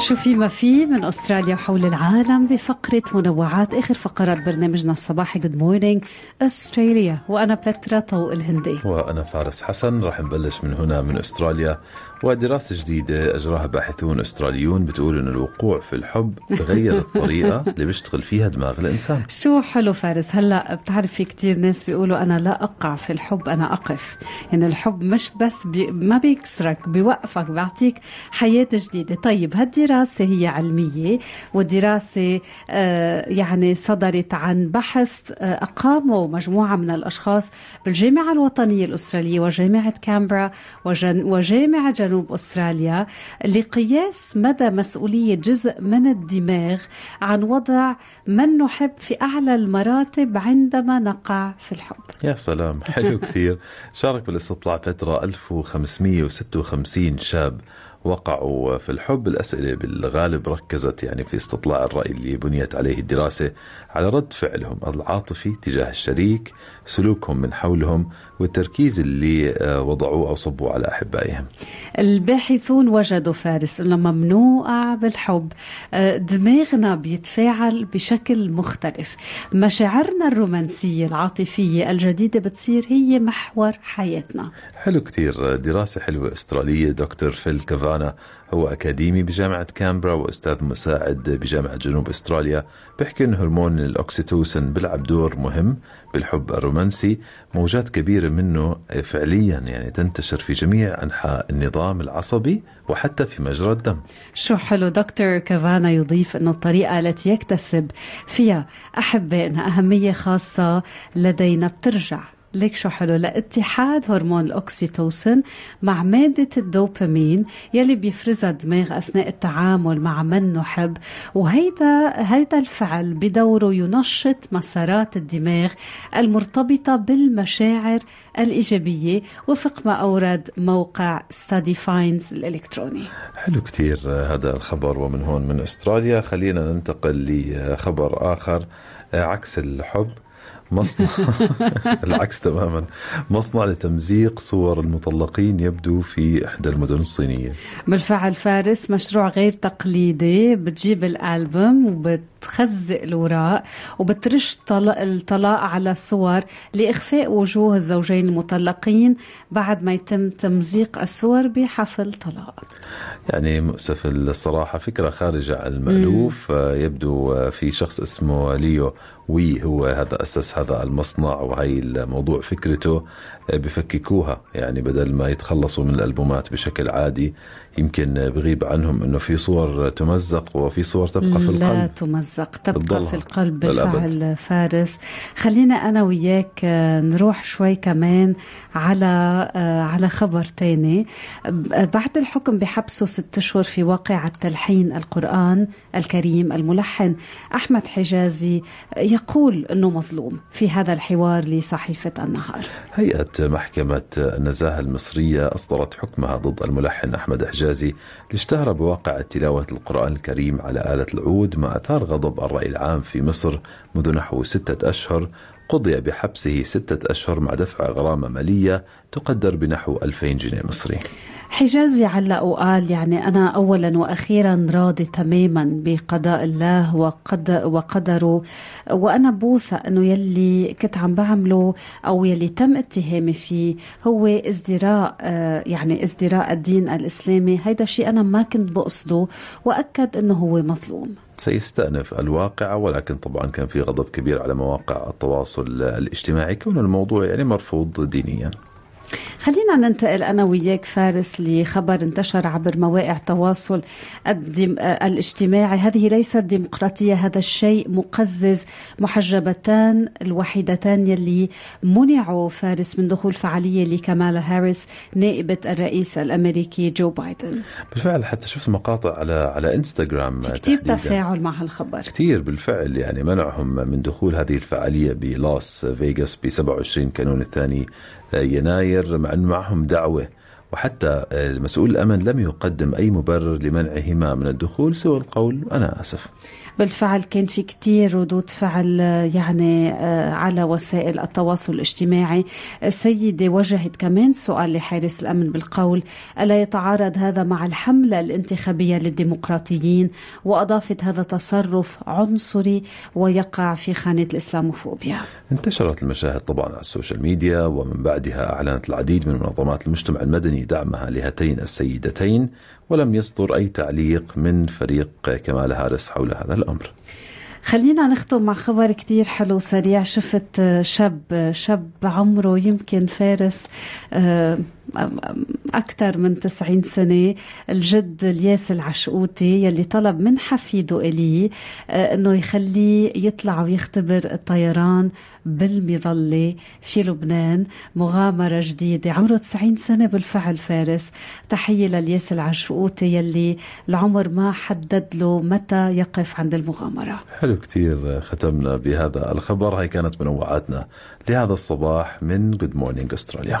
شو في ما في من أستراليا وحول العالم بفقرة منوعات آخر فقرات برنامجنا الصباحي Good Morning Australia وأنا بترا طوق الهندي. وأنا فارس حسن راح نبلش من هنا من أستراليا. ودراسة جديدة أجراها باحثون أستراليون بتقول أن الوقوع في الحب بيغير الطريقة اللي بيشتغل فيها دماغ الإنسان. شو حلو فارس؟ هلا بتعرف في كتير ناس بيقولوا أنا لا أقع في الحب أنا أقف. يعني الحب مش بس بي ما بيكسرك بيوقفك بيعطيك حياة جديدة. طيب هالدراسة هي علمية ودراسه آه يعني صدرت عن بحث آه أقامه مجموعة من الأشخاص بالجامعة الوطنية الأسترالية وجامعة كامبرا وجن وجامعة جنوب أستراليا لقياس مدى مسؤولية جزء من الدماغ عن وضع من نحب في أعلى المراتب عندما نقع في الحب. يا سلام حلو كثير. شارك بالاستطلاع فترة 1556 شاب وقعوا في الحب. الأسئلة بالغالب ركزت يعني في استطلاع الرأي اللي بنيت عليه الدراسة على رد فعلهم العاطفي تجاه الشريك سلوكهم من حولهم والتركيز اللي آه، وضعوه أو صبوا على أحبائهم. الباحثون وجدوا فارس لما منوقع بالحب. آه، دماغنا بيتفاعل بشكل مختلف. مشاعرنا الرومانسية العاطفية الجديدة بتصير هي محور حياتنا. حلو كتير. دراسة حلوة أسترالية. دكتور فيل كافانا هو أكاديمي بجامعة كامبرا وأستاذ مساعد بجامعة جنوب أستراليا بيحكي أن هرمون الأكسيتوسن بيلعب دور مهم بالحب الرومانسي موجات كبيرة منه فعليا يعني تنتشر في جميع أنحاء النظام العصبي وحتى في مجرى الدم. شو حلو دكتور كافانا يضيف إنه الطريقة التي يكتسب فيها احبائنا أهمية خاصة لدينا بترجع. ليك شو حلو لاتحاد هرمون الاكسيتوسن مع مادة الدوبامين يلي بيفرزها الدماغ أثناء التعامل مع من نحب وهيدا هيدا الفعل بدوره ينشط مسارات الدماغ المرتبطة بالمشاعر الإيجابية وفق ما أورد موقع Study Finds الإلكتروني. حلو كتير هذا الخبر ومن هون من أستراليا. خلينا ننتقل لخبر آخر عكس الحب. مصنع. العكس تماما. مصنع لتمزيق صور المطلقين يبدو في إحدى المدن الصينية. بالفعل فارس مشروع غير تقليدي. بتجيب الألبوم وبتخزق الوراق وبترش طل- الطلاق على صور لإخفاء وجوه الزوجين المطلقين بعد ما يتم تمزيق الصور بحفل طلاق. يعني مؤسف الصراحة. فكرة خارجة عن المألوف. آه، يبدو آه، في شخص اسمه ليو وي هو هذا أسس هذا المصنع وهي الموضوع فكرته آه، بفككوها. يعني بدل ما يتخلصوا من الألبومات بشكل عادي يمكن بغيب عنهم أنه في صور تمزق وفي صور تبقى في لا القلب. تمزق تبقى في القلب. بالفعل فارس. خلينا أنا وياك آه، نروح شوي كمان على آه، على خبر تاني. بعد الحكم بحبسه ست اشهر في واقعة تلحين القرآن الكريم الملحن أحمد حجازي يقول إنه مظلوم في هذا الحوار لصحيفة النهار. هيئة محكمة النزاهة المصرية أصدرت حكمها ضد الملحن أحمد حجازي اللي اشتهر بواقع تلاوة القرآن الكريم على آلة العود ما أثار غضب الرأي العام في مصر منذ نحو ستة أشهر. قضي بحبسه ستة أشهر مع دفع غرامة مالية تقدر بنحو 2000 جنيه مصري. حجازي علق وقال يعني أنا أولا وأخيرا راضي تماما بقضاء الله وقد وقدره. وأنا بوثق أنه يلي كنت عم بعمله أو يلي تم اتهامي فيه هو ازدراء آه، يعني ازدراء الدين الإسلامي. هيدا شيء أنا ما كنت بقصده وأكد أنه هو مظلوم. سيستأنف الواقعة ولكن طبعا كان في غضب كبير على مواقع التواصل الاجتماعي. كون الموضوع يعني مرفوض دينيا. خلينا ننتقل أنا وياك فارس لخبر انتشر عبر مواقع التواصل الاجتماعي. هذه ليست ديمقراطية هذا الشيء مقزز. محجبتان الوحيدتان يلي منعوا فارس من دخول فعالية لكمالا هاريس نائبة الرئيس الأمريكي جو بايدن. بالفعل حتى شفت مقاطع على على إنستغرام كثير تفاعل مع هالخبر. كثير بالفعل يعني منعهم من دخول هذه الفعالية بلاس فيغاس ب 27 كانون الثاني يناير مع أن معهم دعوة. وحتى مسؤول الأمن لم يقدم أي مبرر لمنعهما من الدخول سوى القول. أنا آسف. بالفعل كان في كتير ردود فعل يعني آه، على وسائل التواصل الاجتماعي. السيدة وجهت كمان سؤال لحارس الأمن بالقول ألا يتعارض هذا مع الحملة الانتخابية للديمقراطيين وأضافت هذا تصرف عنصري ويقع في خانة الإسلاموفوبيا؟ انتشرت المشاهد طبعا على ال social media ومن بعدها أعلنت العديد من منظمات المجتمع المدني دعمها لهاتين السيدتين ولم يصدر أي تعليق من فريق كمالا هاريس حول هذا الأمر. خلينا نختم مع خبر كتير حلو سريع شفت شاب شاب عمره يمكن فارس آه، أكثر من 90 سنة الجد الياس العشقوتي يلي طلب من حفيده إلي آه، أنه يخليه يطلع ويختبر الطيران بالمظلة في لبنان. مغامرة جديدة. عمره 90 سنة بالفعل فارس. تحية للياس العشقوتي يلي العمر ما حدد له متى يقف عند المغامرة. حلو كتير ختمنا بهذا الخبر. هاي كانت منوعاتنا لهذا الصباح من Good Morning Australia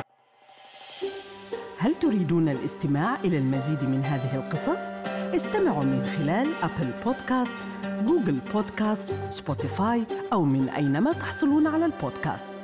هل تريدون الاستماع إلى المزيد من هذه القصص؟ استمعوا من خلال Apple Podcast، Google Podcast، Spotify أو من أينما تحصلون على البودكاست.